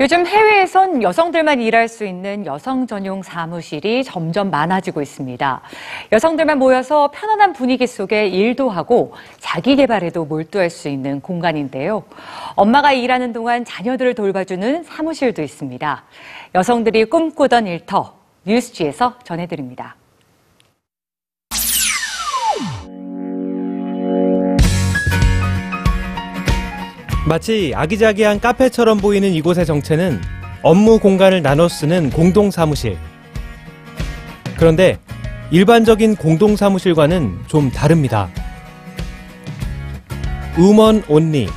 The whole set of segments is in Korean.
요즘 해외에선 여성들만 일할 수 있는 여성 전용 사무실이 점점 많아지고 있습니다. 여성들만 모여서 편안한 분위기 속에 일도 하고 자기 개발에도 몰두할 수 있는 공간인데요. 엄마가 일하는 동안 자녀들을 돌봐주는 사무실도 있습니다. 여성들이 꿈꾸던 일터 뉴스지에서 전해드립니다. 마치 아기자기한 카페처럼 보이는 이곳의 정체는 업무 공간을 나눠 쓰는 공동 사무실. 그런데 일반적인 공동 사무실과는 좀 다릅니다. 우먼 온리.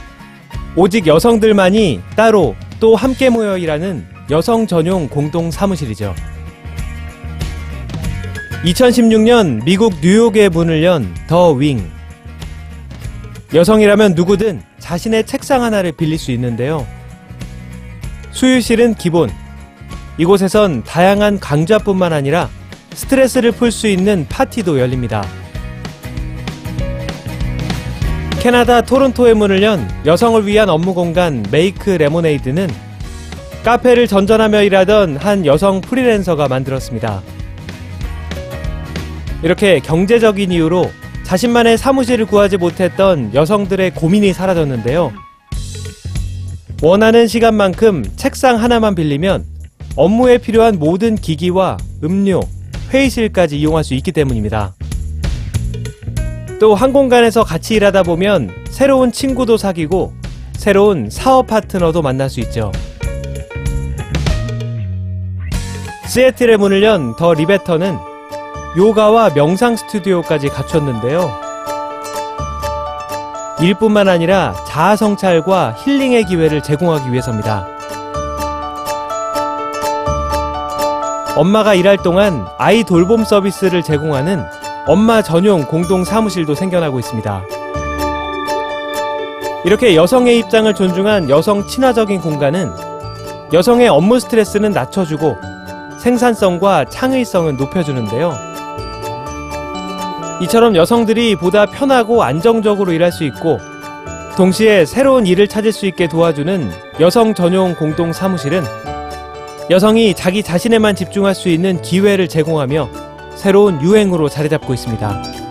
오직 여성들만이 따로 또 함께 모여 일하는 여성 전용 공동 사무실이죠. 2016년 미국 뉴욕에 문을 연 더 윙. 여성이라면 누구든 자신의 책상 하나를 빌릴 수 있는데요. 수유실은 기본. 이곳에선 다양한 강좌뿐만 아니라 스트레스를 풀 수 있는 파티도 열립니다. 캐나다 토론토에 문을 연 여성을 위한 업무 공간 Make Lemonade는 카페를 전전하며 일하던 한 여성 프리랜서가 만들었습니다. 이렇게 경제적인 이유로 자신만의 사무실을 구하지 못했던 여성들의 고민이 사라졌는데요. 원하는 시간만큼 책상 하나만 빌리면 업무에 필요한 모든 기기와 음료, 회의실까지 이용할 수 있기 때문입니다. 또 한 공간에서 같이 일하다 보면 새로운 친구도 사귀고 새로운 사업 파트너도 만날 수 있죠. 시애틀의 문을 연 더 리베터는 요가와 명상 스튜디오까지 갖췄는데요. 일뿐만 아니라 자아 성찰과 힐링의 기회를 제공하기 위해서입니다. 엄마가 일할 동안 아이 돌봄 서비스를 제공하는 엄마 전용 공동 사무실도 생겨나고 있습니다. 이렇게 여성의 입장을 존중한 여성 친화적인 공간은 여성의 업무 스트레스는 낮춰주고 생산성과 창의성은 높여주는데요. 이처럼 여성들이 보다 편하고 안정적으로 일할 수 있고 동시에 새로운 일을 찾을 수 있게 도와주는 여성 전용 공동 사무실은 여성이 자기 자신에만 집중할 수 있는 기회를 제공하며 새로운 유행으로 자리 잡고 있습니다.